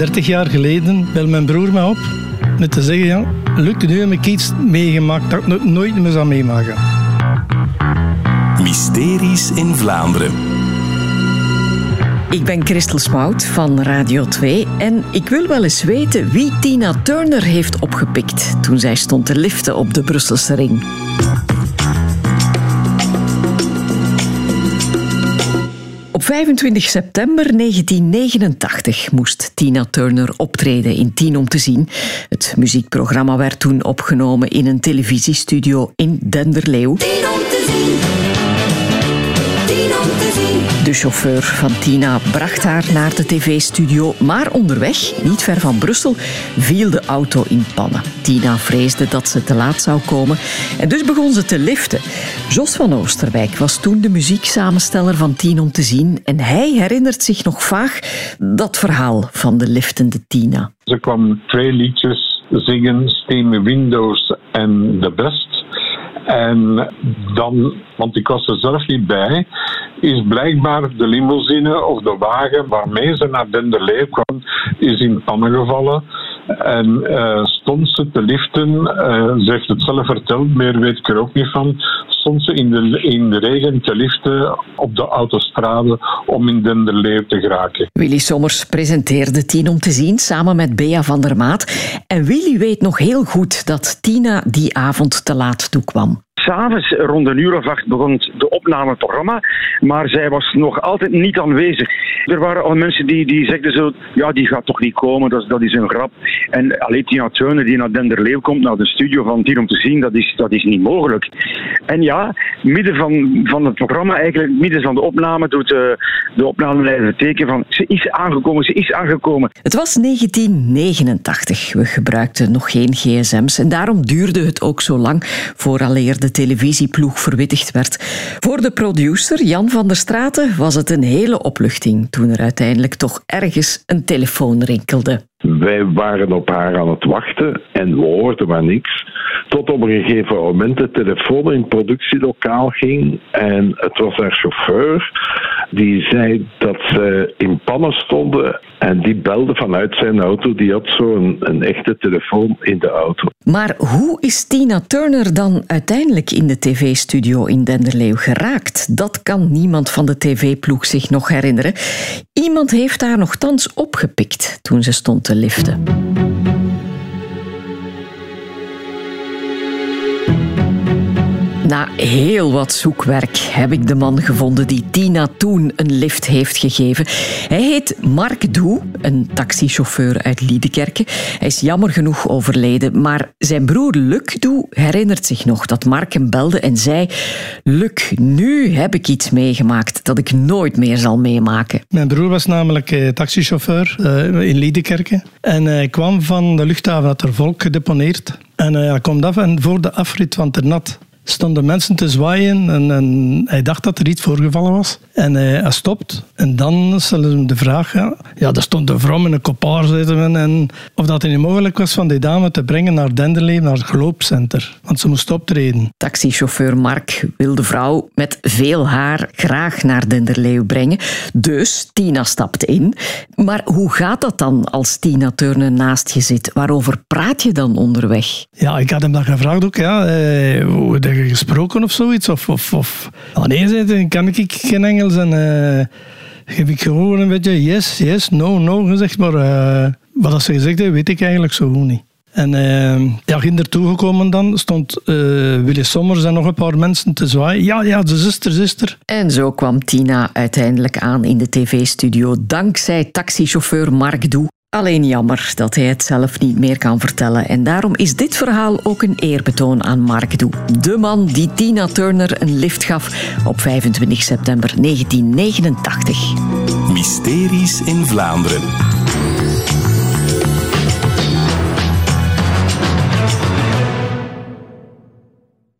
35 jaar geleden bel mijn broer me op met te zeggen, ja, Luc, nu heb ik iets meegemaakt dat ik nooit meer zal meemaken. Mysteries in Vlaanderen. Ik ben Christel Smout van Radio 2 en ik wil wel eens weten wie Tina Turner heeft opgepikt toen zij stond te liften op de Brusselse ring. Op 25 september 1989 moest Tina Turner optreden in Tien om te zien. Het muziekprogramma werd toen opgenomen in een televisiestudio in Denderleeuw. De chauffeur van Tina bracht haar naar de tv-studio, maar onderweg, niet ver van Brussel, viel de auto in pannen. Tina vreesde dat ze te laat zou komen en dus begon ze te liften. Jos van Oosterwijk was toen de muzieksamensteller van Tien om te zien en hij herinnert zich nog vaag dat verhaal van de liftende Tina. Ze kwam twee liedjes zingen, Steam Windows en The Best. En dan, want ik was er zelf niet bij, is blijkbaar de limousine of de wagen waarmee ze naar Denderleeuw kwam, is in pannen gevallen. En uh, stond ze te liften, uh, ze heeft het zelf verteld, meer weet ik er ook niet van, stond ze in de, in de regen te liften op de autostrade om in Denderleeuw te geraken. Willy Sommers presenteerde Tien om te zien samen met Bea van der Maat. En Willy weet nog heel goed dat Tina die avond te laat toekwam. S'avonds rond een uur of acht begon de opnameprogramma, maar zij was nog altijd niet aanwezig. Er waren al mensen die, die zegden zo, ja, die gaat toch niet komen, dat, dat is een grap. En alleen Tina Turner die naar Denderleeuw komt, naar de studio van Tier om te zien, dat is, dat is niet mogelijk. En ja, midden van, van het programma, eigenlijk midden van de opname, doet de, de opnameleider het teken van ze is aangekomen, ze is aangekomen. Het was 1989. We gebruikten nog geen gsm's en daarom duurde het ook zo lang vooraleer de televisieploeg verwittigd werd. Voor de producer Jan van der Straten was het een hele opluchting toen er uiteindelijk toch ergens een telefoon rinkelde. Wij waren op haar aan het wachten en we hoorden maar niks. Tot op een gegeven moment de telefoon in het productielokaal ging en het was haar chauffeur die zei dat ze in pannen stonden en die belde vanuit zijn auto. Die had zo een, een echte telefoon in de auto. Maar hoe is Tina Turner dan uiteindelijk in de tv-studio in Denderleeuw geraakt? Dat kan niemand van de tv-ploeg zich nog herinneren. Iemand heeft haar nogthans opgepikt toen ze stond te liften. Na heel wat zoekwerk heb ik de man gevonden die Tina toen een lift heeft gegeven. Hij heet Mark Doe, een taxichauffeur uit Liedekerke. Hij is jammer genoeg overleden, maar zijn broer Luc Doe herinnert zich nog dat Mark hem belde en zei: Luc, nu heb ik iets meegemaakt dat ik nooit meer zal meemaken. Mijn broer was namelijk eh, taxichauffeur uh, in Liedekerke en hij kwam van de luchthaven naar er volk gedeponeerd. En hij komt af en voor de afrit van Ternat stonden mensen te zwaaien en, en, hij dacht dat er iets voorgevallen was. En hij, hij stopt en dan stellen ze hem de vraag, ja, ja er stond een vrouw met een kopaar zitten en of dat het niet mogelijk was van die dame te brengen naar Denderleeuw, naar het geloopcenter. Want ze moest optreden. Taxichauffeur Mark wil de vrouw met veel haar graag naar Denderleeuw brengen. Dus Tina stapt in. Maar hoe gaat dat dan als Tina Turner naast je zit? Waarover praat je dan onderweg? Ja, ik had hem dat gevraagd ook, ja. Eh, gesproken of zoiets? Of, of, of... Oh nee, kan ik geen Engels en uh, heb ik gewoon een beetje yes, yes, no, no gezegd. Maar uh, wat ze gezegd weet ik eigenlijk zo niet. En uh, ja, ging ertoe gekomen dan, stond uh, Sommers en nog een paar mensen te zwaaien. Ja, ja, de zuster, zuster. En zo kwam Tina uiteindelijk aan in de tv-studio, dankzij taxichauffeur Mark Doe. Alleen jammer dat hij het zelf niet meer kan vertellen. En daarom is dit verhaal ook een eerbetoon aan Mark Doe. De man die Tina Turner een lift gaf op 25 september 1989. Mysteries in Vlaanderen.